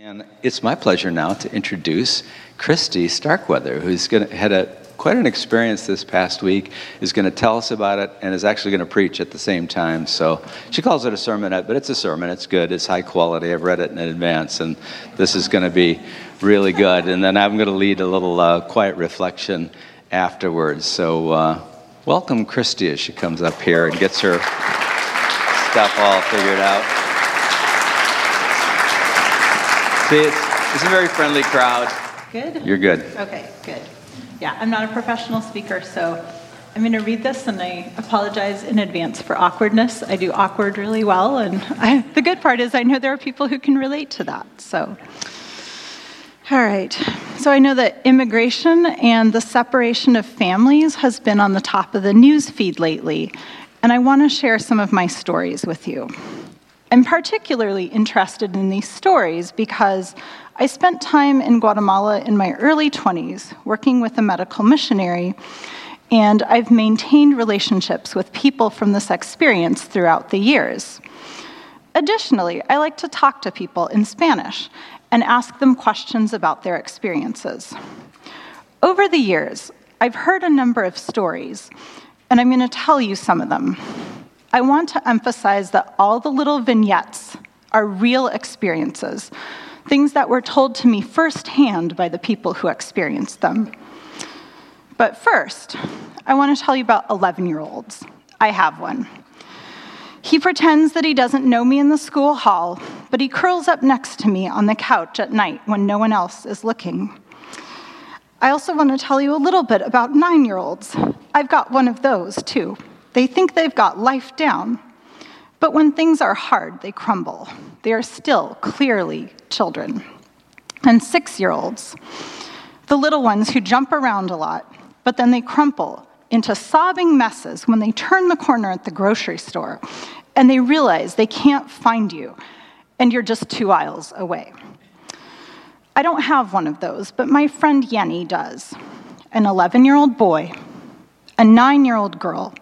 And it's my pleasure now to introduce Christy Starkweather, who's gonna, had a, quite an experience this past week, is going to tell us about it, and is actually going to preach at the same time. So she calls it a sermonette, but it's a sermon. It's good. It's high quality. I've read it in advance, and this is going to be really good. And then I'm going to lead a little uh, quiet reflection afterwards. So uh, welcome Christy as she comes up here and gets her stuff all figured out. See, it's, it's a very friendly crowd. Good? You're good. Okay, good. Yeah, I'm not a professional speaker, so I'm going to read this and I apologize in advance for awkwardness. I do awkward really well, and I, the good part is I know there are people who can relate to that. So, all right. So I know that immigration and the separation of families has been on the top of the news feed lately, and I want to share some of my stories with you. I'm particularly interested in these stories because I spent time in Guatemala in my early 20s working with a medical missionary, and I've maintained relationships with people from this experience throughout the years. Additionally, I like to talk to people in Spanish and ask them questions about their experiences. Over the years, I've heard a number of stories, and I'm going to tell you some of them. I want to emphasize that all the little vignettes are real experiences, things that were told to me firsthand by the people who experienced them. But first, I want to tell you about 11 year olds. I have one. He pretends that he doesn't know me in the school hall, but he curls up next to me on the couch at night when no one else is looking. I also want to tell you a little bit about nine year olds. I've got one of those too. They think they've got life down, but when things are hard, they crumble. They are still clearly children. And six year olds, the little ones who jump around a lot, but then they crumple into sobbing messes when they turn the corner at the grocery store and they realize they can't find you and you're just two aisles away. I don't have one of those, but my friend Yenny does. An 11 year old boy, a nine year old girl,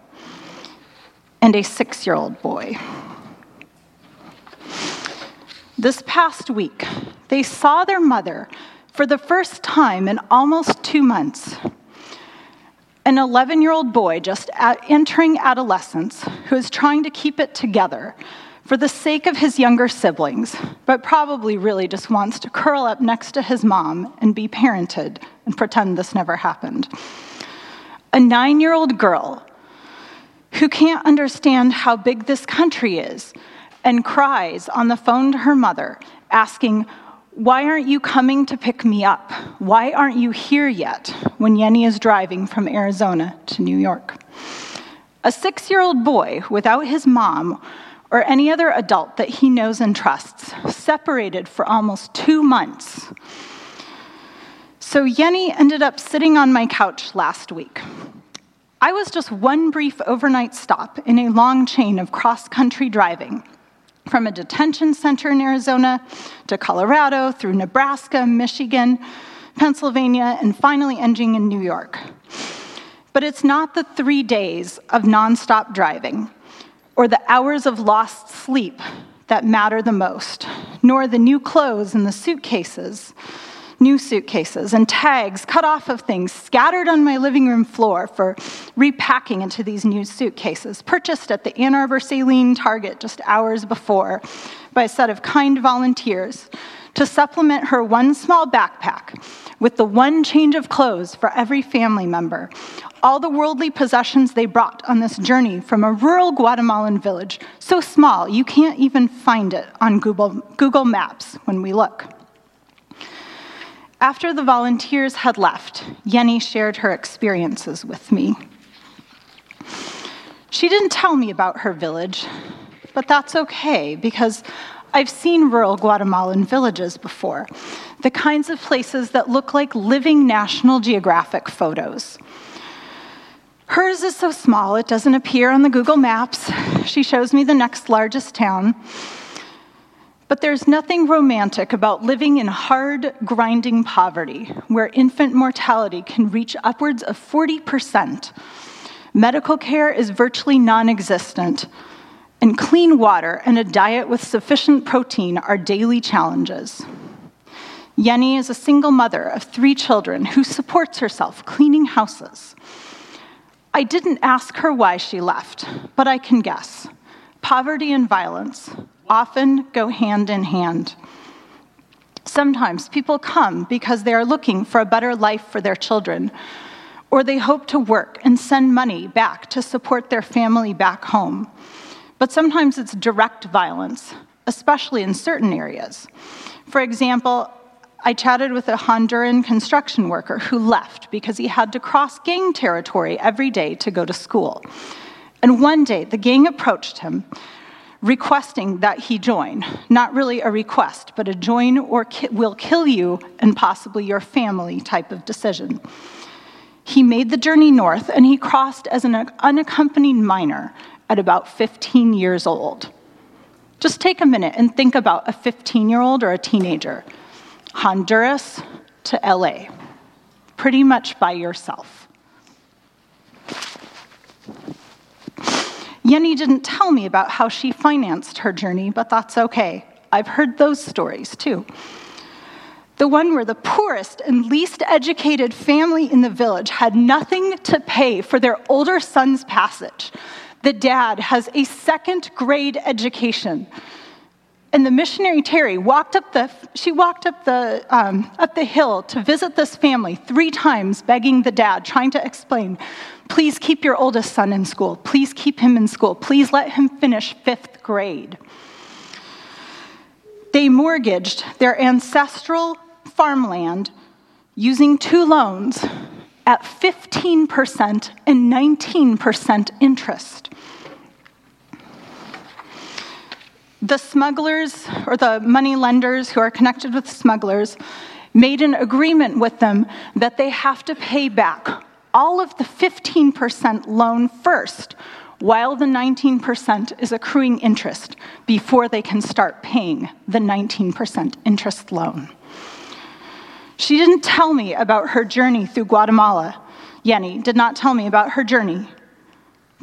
and a six year old boy. This past week, they saw their mother for the first time in almost two months. An 11 year old boy just entering adolescence who is trying to keep it together for the sake of his younger siblings, but probably really just wants to curl up next to his mom and be parented and pretend this never happened. A nine year old girl who can't understand how big this country is and cries on the phone to her mother, asking, Why aren't you coming to pick me up? Why aren't you here yet? when Yenny is driving from Arizona to New York. A six year old boy without his mom or any other adult that he knows and trusts, separated for almost two months. So Yenny ended up sitting on my couch last week. I was just one brief overnight stop in a long chain of cross country driving from a detention center in Arizona to Colorado, through Nebraska, Michigan, Pennsylvania, and finally ending in New York. But it's not the three days of nonstop driving or the hours of lost sleep that matter the most, nor the new clothes in the suitcases new suitcases and tags cut off of things scattered on my living room floor for repacking into these new suitcases, purchased at the Ann Arbor Saline Target just hours before by a set of kind volunteers to supplement her one small backpack with the one change of clothes for every family member, all the worldly possessions they brought on this journey from a rural Guatemalan village, so small you can't even find it on Google, Google Maps when we look. After the volunteers had left, Yenny shared her experiences with me. She didn't tell me about her village, but that's okay because I've seen rural Guatemalan villages before, the kinds of places that look like living National Geographic photos. Hers is so small, it doesn't appear on the Google Maps. She shows me the next largest town, but there's nothing romantic about living in hard, grinding poverty, where infant mortality can reach upwards of 40%. Medical care is virtually non existent, and clean water and a diet with sufficient protein are daily challenges. Yenny is a single mother of three children who supports herself cleaning houses. I didn't ask her why she left, but I can guess. Poverty and violence often go hand in hand. Sometimes people come because they are looking for a better life for their children, or they hope to work and send money back to support their family back home. But sometimes it's direct violence, especially in certain areas. For example, I chatted with a Honduran construction worker who left because he had to cross gang territory every day to go to school. And one day, the gang approached him requesting that he join. Not really a request, but a join or ki- will kill you and possibly your family type of decision. He made the journey north and he crossed as an unaccompanied minor at about 15 years old. Just take a minute and think about a 15 year old or a teenager. Honduras to LA, pretty much by yourself. Yenny didn't tell me about how she financed her journey, but that's okay. I've heard those stories too. The one where the poorest and least educated family in the village had nothing to pay for their older son's passage. The dad has a second grade education. And the missionary Terry walked up the, she walked up the, um, up the hill to visit this family three times, begging the dad, trying to explain Please keep your oldest son in school. Please keep him in school. Please let him finish fifth grade. They mortgaged their ancestral farmland using two loans at 15% and 19% interest. The smugglers or the money lenders who are connected with smugglers made an agreement with them that they have to pay back all of the 15% loan first, while the 19% is accruing interest before they can start paying the 19% interest loan. She didn't tell me about her journey through Guatemala. Yenny did not tell me about her journey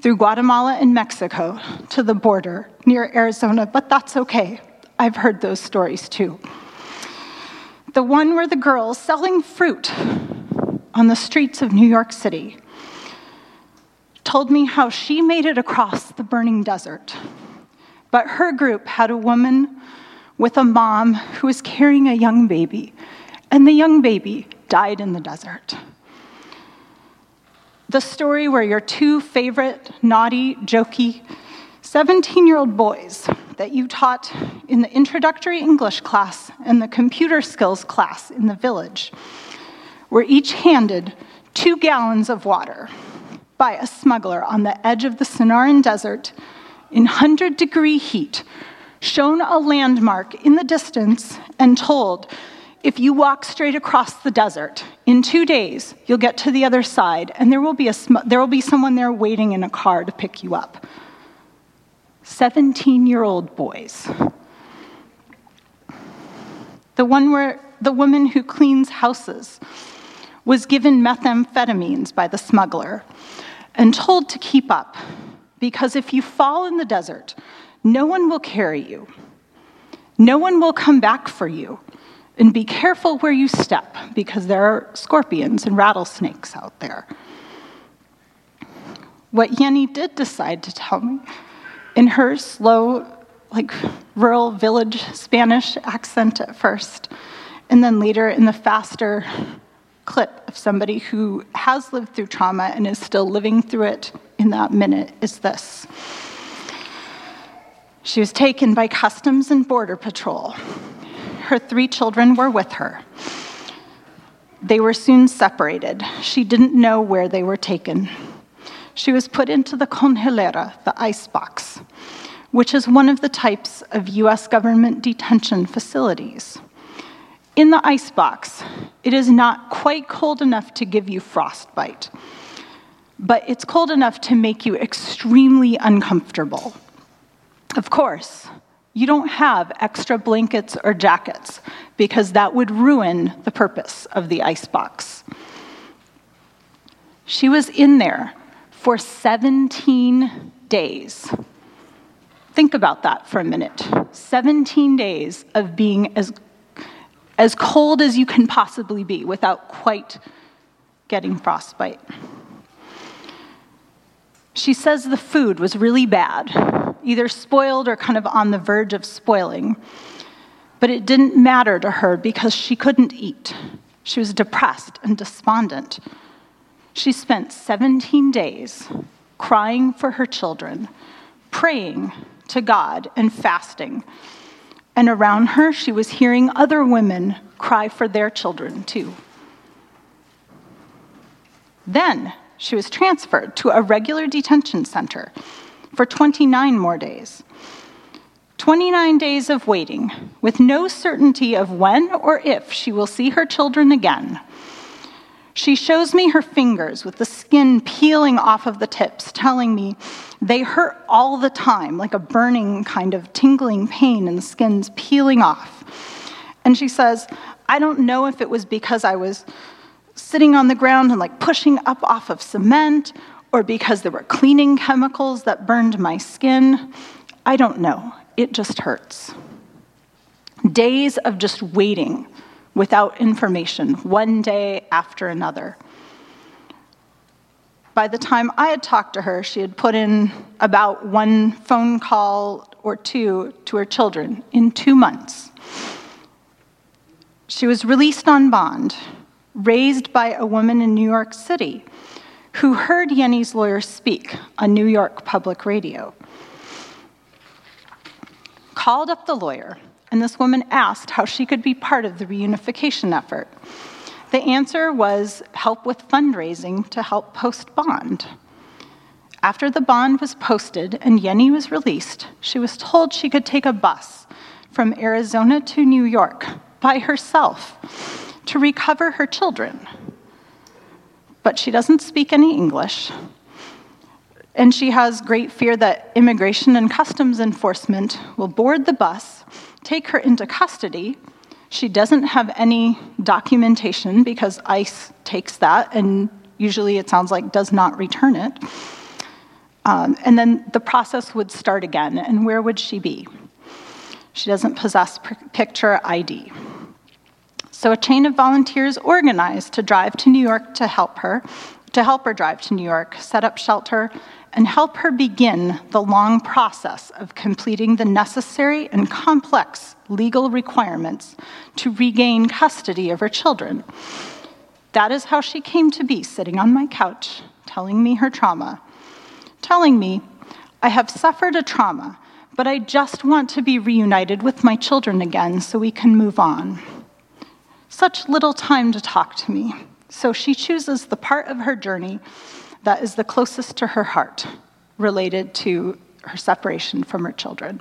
through Guatemala and Mexico to the border near Arizona, but that's okay. I've heard those stories too. The one where the girls selling fruit on the streets of New York City told me how she made it across the burning desert. But her group had a woman with a mom who was carrying a young baby, and the young baby died in the desert. The story where your two favorite naughty, jokey 17 year old boys that you taught in the introductory English class and the computer skills class in the village were each handed two gallons of water by a smuggler on the edge of the Sonoran Desert in 100 degree heat, shown a landmark in the distance, and told if you walk straight across the desert in two days, you'll get to the other side, and there will be, a sm- there will be someone there waiting in a car to pick you up. 17 year old boys. The one where the woman who cleans houses was given methamphetamines by the smuggler and told to keep up because if you fall in the desert, no one will carry you. No one will come back for you. And be careful where you step because there are scorpions and rattlesnakes out there. What Yenny did decide to tell me in her slow, like rural village Spanish accent at first, and then later in the faster clip of somebody who has lived through trauma and is still living through it in that minute is this. She was taken by Customs and Border Patrol. Her three children were with her. They were soon separated. She didn't know where they were taken. She was put into the congelera, the ice box, which is one of the types of US government detention facilities. In the ice box, it is not quite cold enough to give you frostbite, but it's cold enough to make you extremely uncomfortable. Of course, you don't have extra blankets or jackets because that would ruin the purpose of the icebox. She was in there for 17 days. Think about that for a minute. 17 days of being as as cold as you can possibly be without quite getting frostbite. She says the food was really bad, either spoiled or kind of on the verge of spoiling. But it didn't matter to her because she couldn't eat. She was depressed and despondent. She spent 17 days crying for her children, praying to God, and fasting. And around her, she was hearing other women cry for their children too. Then she was transferred to a regular detention center for 29 more days. 29 days of waiting with no certainty of when or if she will see her children again. She shows me her fingers with the skin peeling off of the tips, telling me they hurt all the time, like a burning kind of tingling pain, and the skin's peeling off. And she says, I don't know if it was because I was sitting on the ground and like pushing up off of cement, or because there were cleaning chemicals that burned my skin. I don't know. It just hurts. Days of just waiting without information, one day after another. By the time I had talked to her, she had put in about one phone call or two to her children in two months. She was released on bond, raised by a woman in New York City who heard Yenny's lawyer speak on New York public radio. Called up the lawyer and this woman asked how she could be part of the reunification effort. The answer was help with fundraising to help post bond. After the bond was posted and Yenny was released, she was told she could take a bus from Arizona to New York by herself to recover her children. But she doesn't speak any English, and she has great fear that immigration and customs enforcement will board the bus take her into custody. She doesn't have any documentation because ICE takes that and usually it sounds like does not return it. Um, and then the process would start again, and where would she be? She doesn't possess picture ID. So a chain of volunteers organized to drive to New York to help her, to help her drive to New York, set up shelter, and help her begin the long process of completing the necessary and complex legal requirements to regain custody of her children. That is how she came to be sitting on my couch, telling me her trauma, telling me, I have suffered a trauma, but I just want to be reunited with my children again so we can move on. Such little time to talk to me. So she chooses the part of her journey that is the closest to her heart related to her separation from her children.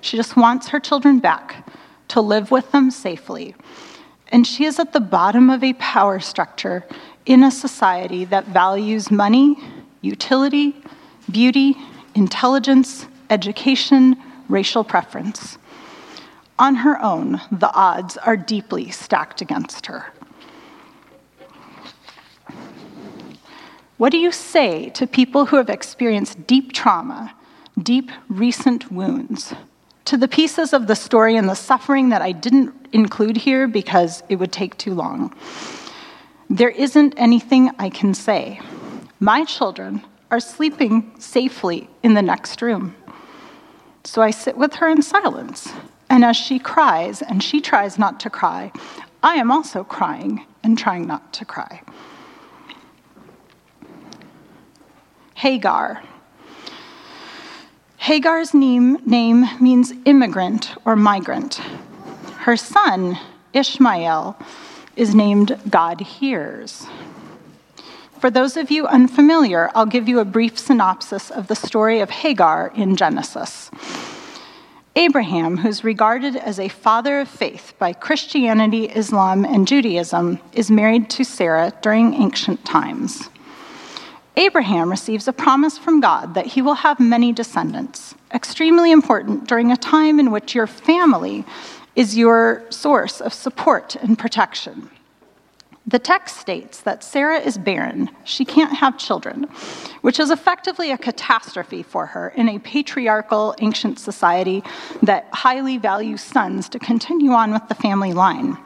She just wants her children back to live with them safely. And she is at the bottom of a power structure in a society that values money, utility, beauty, intelligence, education, racial preference. On her own, the odds are deeply stacked against her. What do you say to people who have experienced deep trauma, deep recent wounds? To the pieces of the story and the suffering that I didn't include here because it would take too long. There isn't anything I can say. My children are sleeping safely in the next room. So I sit with her in silence. And as she cries, and she tries not to cry, I am also crying and trying not to cry. Hagar. Hagar's name, name means immigrant or migrant. Her son, Ishmael, is named God Hears. For those of you unfamiliar, I'll give you a brief synopsis of the story of Hagar in Genesis. Abraham, who's regarded as a father of faith by Christianity, Islam, and Judaism, is married to Sarah during ancient times. Abraham receives a promise from God that he will have many descendants, extremely important during a time in which your family is your source of support and protection. The text states that Sarah is barren, she can't have children, which is effectively a catastrophe for her in a patriarchal ancient society that highly values sons to continue on with the family line.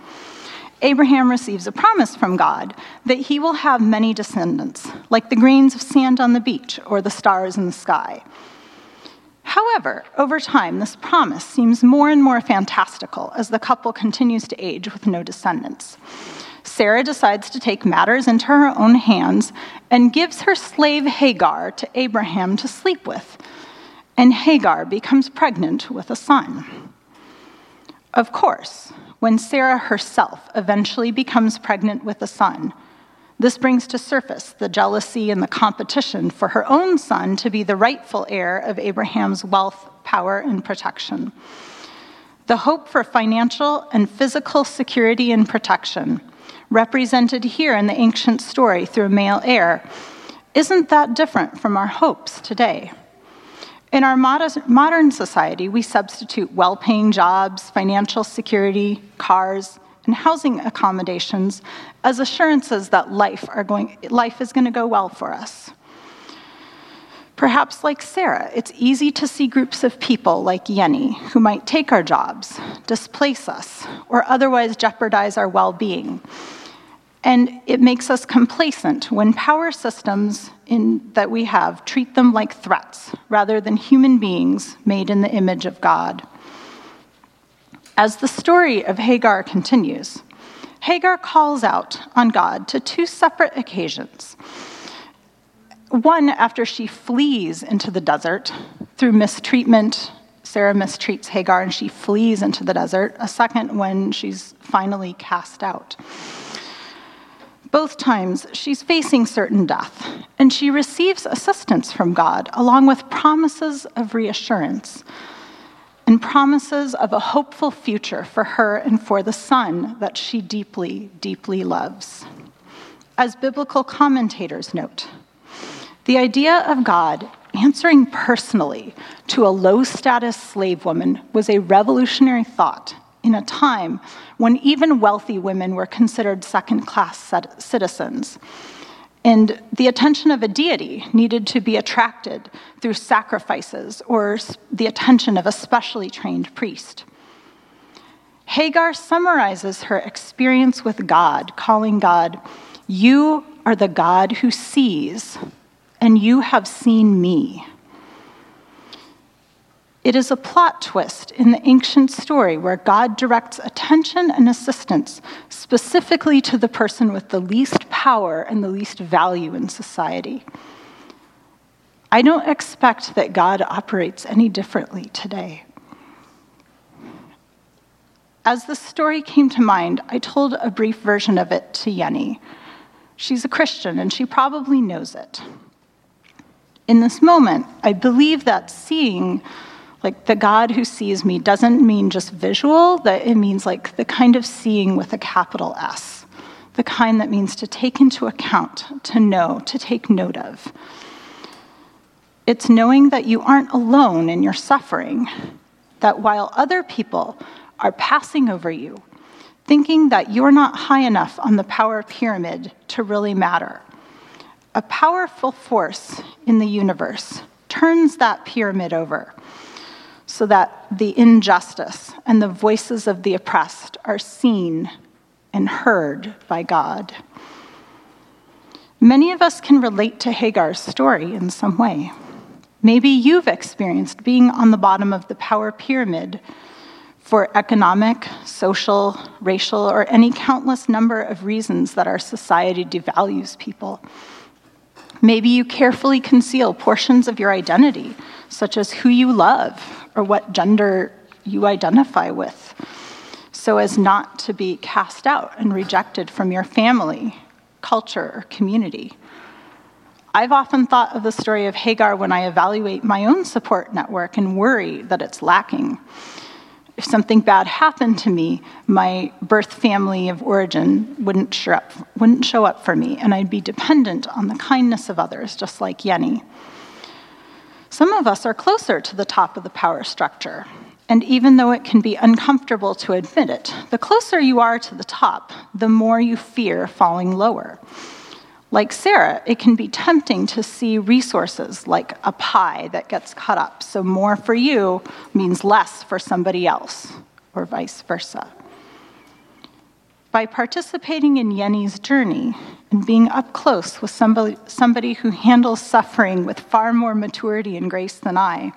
Abraham receives a promise from God that he will have many descendants, like the grains of sand on the beach or the stars in the sky. However, over time, this promise seems more and more fantastical as the couple continues to age with no descendants. Sarah decides to take matters into her own hands and gives her slave Hagar to Abraham to sleep with. And Hagar becomes pregnant with a son. Of course, when Sarah herself eventually becomes pregnant with a son, this brings to surface the jealousy and the competition for her own son to be the rightful heir of Abraham's wealth, power, and protection. The hope for financial and physical security and protection, represented here in the ancient story through a male heir, isn't that different from our hopes today. In our modern society, we substitute well paying jobs, financial security, cars, and housing accommodations as assurances that life, are going, life is going to go well for us. Perhaps, like Sarah, it's easy to see groups of people like Yenny who might take our jobs, displace us, or otherwise jeopardize our well being. And it makes us complacent when power systems in, that we have treat them like threats rather than human beings made in the image of God. As the story of Hagar continues, Hagar calls out on God to two separate occasions. One, after she flees into the desert through mistreatment, Sarah mistreats Hagar and she flees into the desert. A second, when she's finally cast out. Both times, she's facing certain death, and she receives assistance from God, along with promises of reassurance and promises of a hopeful future for her and for the son that she deeply, deeply loves. As biblical commentators note, the idea of God answering personally to a low status slave woman was a revolutionary thought in a time when even wealthy women were considered second class citizens. And the attention of a deity needed to be attracted through sacrifices or the attention of a specially trained priest. Hagar summarizes her experience with God, calling God, You are the God who sees, and you have seen me. It is a plot twist in the ancient story where God directs attention and assistance specifically to the person with the least power and the least value in society. I don't expect that God operates any differently today. As the story came to mind, I told a brief version of it to Yenny. She's a Christian and she probably knows it. In this moment, I believe that seeing like the God who sees me doesn't mean just visual, that it means like the kind of seeing with a capital S, the kind that means to take into account, to know, to take note of. It's knowing that you aren't alone in your suffering, that while other people are passing over you, thinking that you're not high enough on the power pyramid to really matter, a powerful force in the universe turns that pyramid over so that the injustice and the voices of the oppressed are seen and heard by God. Many of us can relate to Hagar's story in some way. Maybe you've experienced being on the bottom of the power pyramid for economic, social, racial, or any countless number of reasons that our society devalues people. Maybe you carefully conceal portions of your identity, such as who you love or what gender you identify with, so as not to be cast out and rejected from your family, culture, or community. I've often thought of the story of Hagar when I evaluate my own support network and worry that it's lacking. If something bad happened to me, my birth family of origin wouldn't show up, wouldn't show up for me, and I'd be dependent on the kindness of others, just like Yenny. Some of us are closer to the top of the power structure. And even though it can be uncomfortable to admit it, the closer you are to the top, the more you fear falling lower. Like Sarah, it can be tempting to see resources like a pie that gets cut up. So, more for you means less for somebody else, or vice versa. By participating in Yenny's journey and being up close with somebody, somebody who handles suffering with far more maturity and grace than I,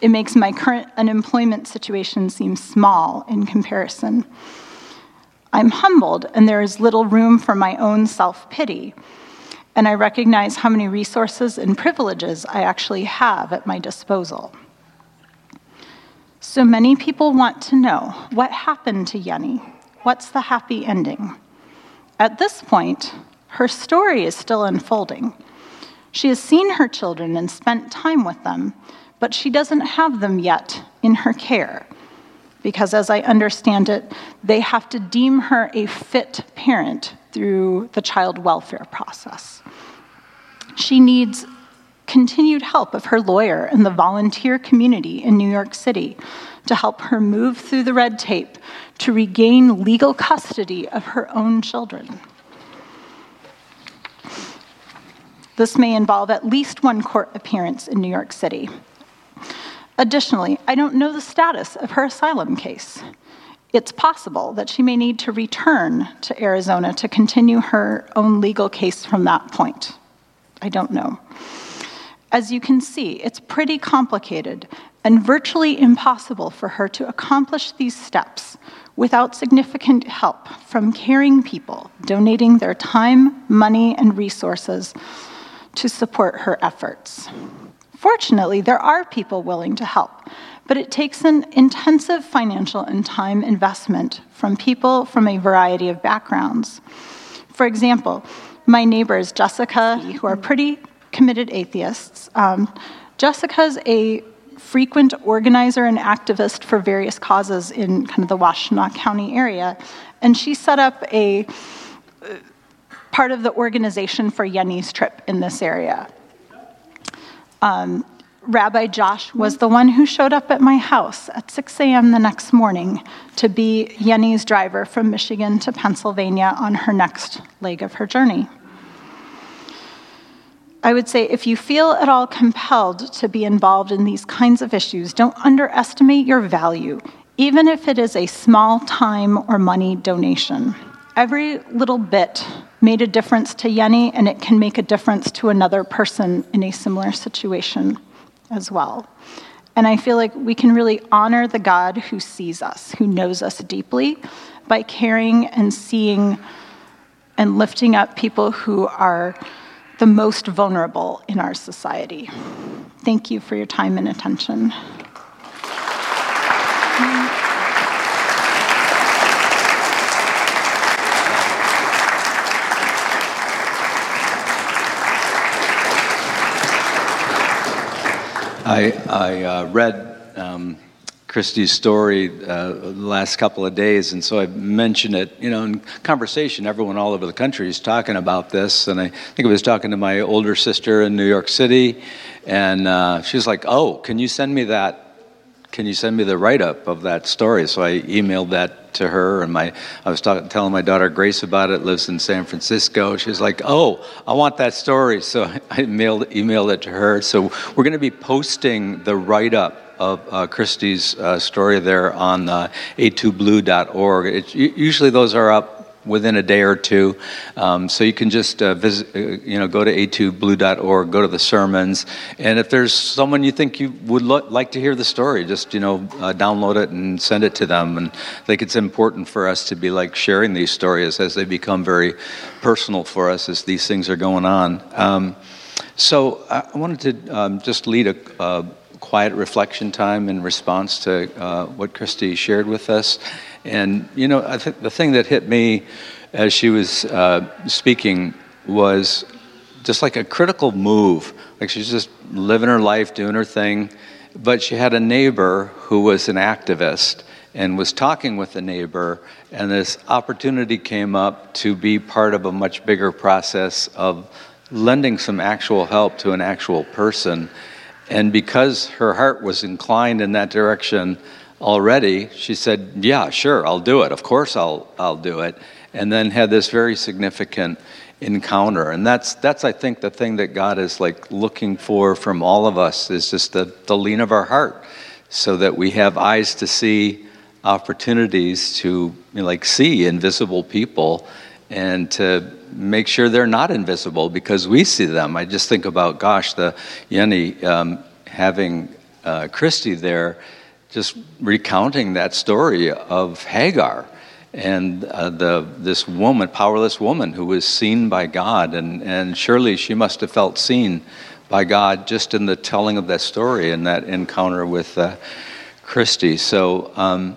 it makes my current unemployment situation seem small in comparison. I'm humbled, and there is little room for my own self pity. And I recognize how many resources and privileges I actually have at my disposal. So many people want to know what happened to Yenny What's the happy ending? At this point, her story is still unfolding. She has seen her children and spent time with them, but she doesn't have them yet in her care. Because, as I understand it, they have to deem her a fit parent through the child welfare process. She needs continued help of her lawyer and the volunteer community in New York City to help her move through the red tape to regain legal custody of her own children. This may involve at least one court appearance in New York City. Additionally, I don't know the status of her asylum case. It's possible that she may need to return to Arizona to continue her own legal case from that point. I don't know. As you can see, it's pretty complicated and virtually impossible for her to accomplish these steps without significant help from caring people donating their time, money, and resources to support her efforts. Fortunately, there are people willing to help, but it takes an intensive financial and time investment from people from a variety of backgrounds. For example, my neighbors, Jessica, who are pretty committed atheists. Um, Jessica's a frequent organizer and activist for various causes in kind of the Washtenaw County area, and she set up a part of the organization for Yenny's trip in this area. Um, Rabbi Josh was the one who showed up at my house at 6 a.m. the next morning to be Yenny's driver from Michigan to Pennsylvania on her next leg of her journey. I would say if you feel at all compelled to be involved in these kinds of issues, don't underestimate your value, even if it is a small time or money donation. Every little bit made a difference to Yenny, and it can make a difference to another person in a similar situation as well. And I feel like we can really honor the God who sees us, who knows us deeply, by caring and seeing and lifting up people who are the most vulnerable in our society. Thank you for your time and attention. I, I uh, read um, Christy's story uh, the last couple of days, and so I mentioned it. You know, in conversation, everyone all over the country is talking about this, and I think I was talking to my older sister in New York City, and uh, she was like, "Oh, can you send me that? Can you send me the write-up of that story?" So I emailed that to her, and my I was telling my daughter Grace about it. Lives in San Francisco. She's like, "Oh, I want that story." So I mailed emailed it to her. So we're going to be posting the write-up of uh, Christy's uh, story there on uh, a2blue.org. It's, usually those are up within a day or two. Um, so you can just uh, visit, uh, you know, go to a2blue.org, go to the sermons, and if there's someone you think you would lo- like to hear the story, just you know, uh, download it and send it to them. And I think it's important for us to be like sharing these stories as they become very personal for us as these things are going on. Um, so I wanted to um, just lead a quiet reflection time in response to uh, what Christy shared with us. And, you know, I think the thing that hit me as she was uh, speaking was just like a critical move. Like she's just living her life, doing her thing. But she had a neighbor who was an activist and was talking with the neighbor, and this opportunity came up to be part of a much bigger process of lending some actual help to an actual person. And because her heart was inclined in that direction already, she said, Yeah, sure, I'll do it. Of course, I'll, I'll do it. And then had this very significant encounter. And that's, that's, I think, the thing that God is like looking for from all of us is just the, the lean of our heart so that we have eyes to see, opportunities to you know, like see invisible people and to make sure they're not invisible because we see them. I just think about, gosh, the Yenny um, having uh, Christy there, just recounting that story of Hagar and uh, the this woman, powerless woman, who was seen by God, and and surely she must have felt seen by God just in the telling of that story and that encounter with uh, Christy. So. Um,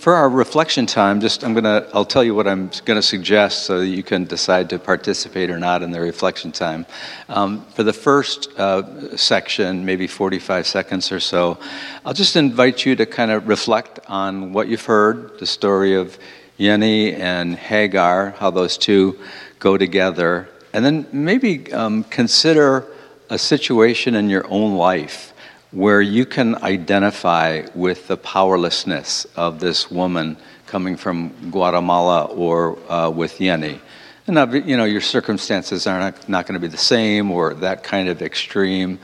for our reflection time, just I'm gonna I'll tell you what I'm gonna suggest so that you can decide to participate or not in the reflection time. Um, for the first uh, section, maybe 45 seconds or so, I'll just invite you to kind of reflect on what you've heard, the story of Yenny and Hagar, how those two go together, and then maybe um, consider a situation in your own life where you can identify with the powerlessness of this woman coming from Guatemala or uh, with Yenny. And you know, your circumstances are not, not going to be the same or that kind of extreme,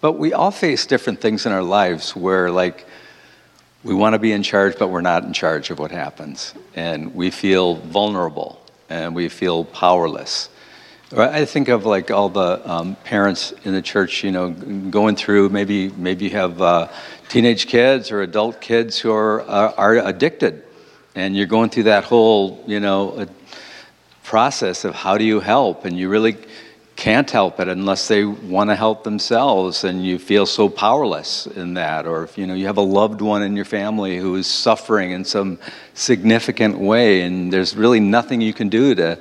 but we all face different things in our lives where, like, we want to be in charge, but we're not in charge of what happens. And we feel vulnerable and we feel powerless. I think of like all the um, parents in the church, you know, going through maybe maybe you have uh, teenage kids or adult kids who are uh, are addicted, and you're going through that whole you know process of how do you help, and you really can't help it unless they want to help themselves, and you feel so powerless in that. Or if you know you have a loved one in your family who is suffering in some significant way, and there's really nothing you can do to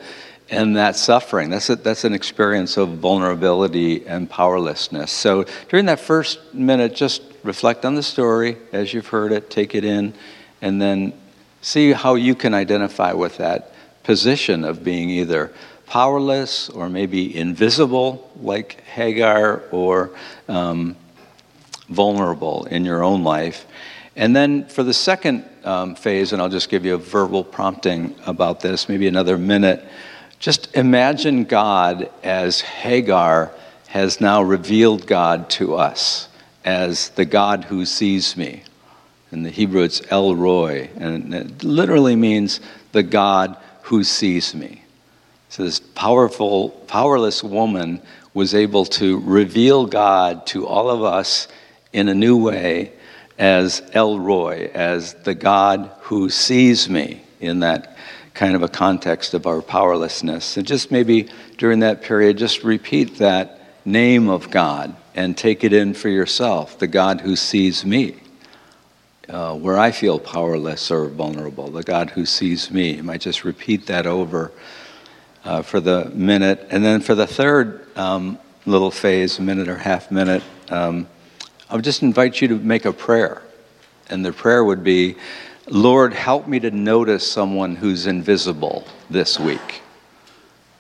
and that suffering. That's, a, that's an experience of vulnerability and powerlessness. So during that first minute, just reflect on the story as you've heard it, take it in, and then see how you can identify with that position of being either powerless or maybe invisible, like Hagar, or um, vulnerable in your own life. And then for the second um, phase, and I'll just give you a verbal prompting about this, maybe another minute. Just imagine God as Hagar has now revealed God to us as the God who sees me. In the Hebrew, it's El Roi, and it literally means the God who sees me. So, this powerful, powerless woman was able to reveal God to all of us in a new way as El Roi, as the God who sees me in that kind of a context of our powerlessness. And just maybe during that period, just repeat that name of God and take it in for yourself the God who sees me. Uh, where I feel powerless or vulnerable, the God who sees me. You might just repeat that over uh, for the minute. And then for the third um, little phase, a minute or half minute, um, I would just invite you to make a prayer. And the prayer would be, Lord, help me to notice someone who's invisible this week.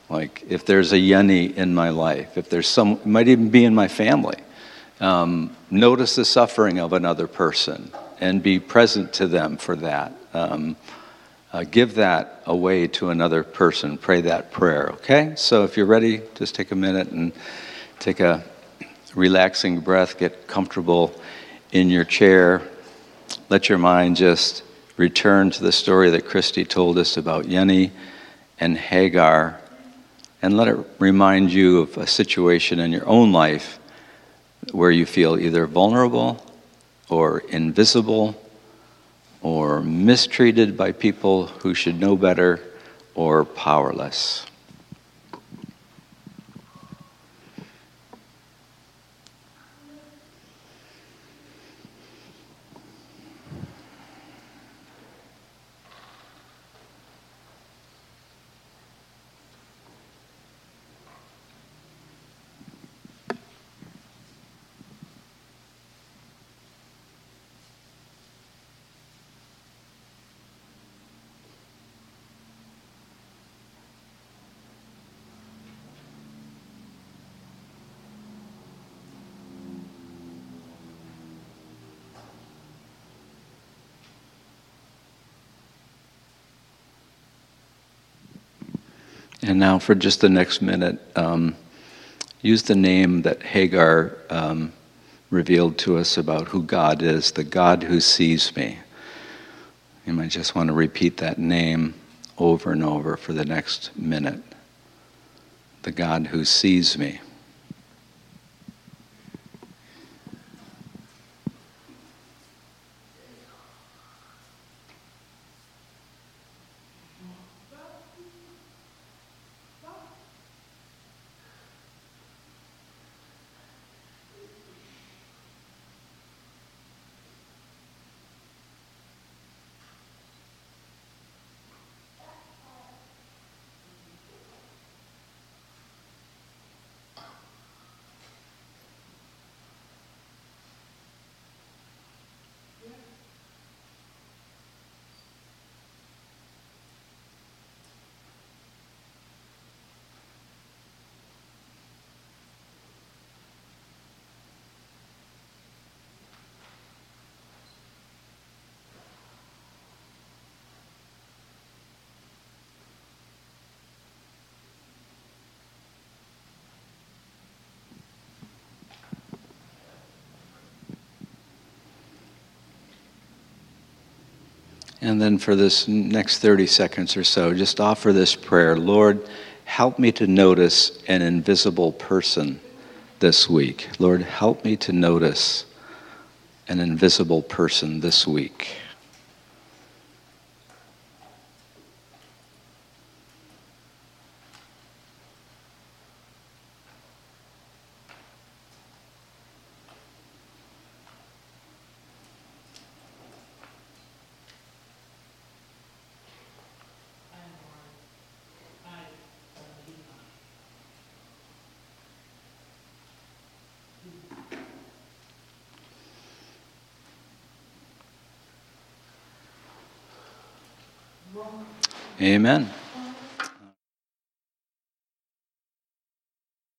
Like if there's a Yenny in my life, if there's some, it might even be in my family. Um, notice the suffering of another person and be present to them for that. Um, uh, give that away to another person. Pray that prayer, okay? So if you're ready, just take a minute and take a relaxing breath, get comfortable in your chair. Let your mind just return to the story that Christy told us about Yenny and Hagar, and let it remind you of a situation in your own life where you feel either vulnerable or invisible or mistreated by people who should know better or powerless. And now, for just the next minute, um, use the name that Hagar um, revealed to us about who God is, the God who sees me. You might just want to repeat that name over and over for the next minute. The God who sees me. And then for this next 30 seconds or so, just offer this prayer Lord, help me to notice an invisible person this week. Lord, help me to notice an invisible person this week. Amen.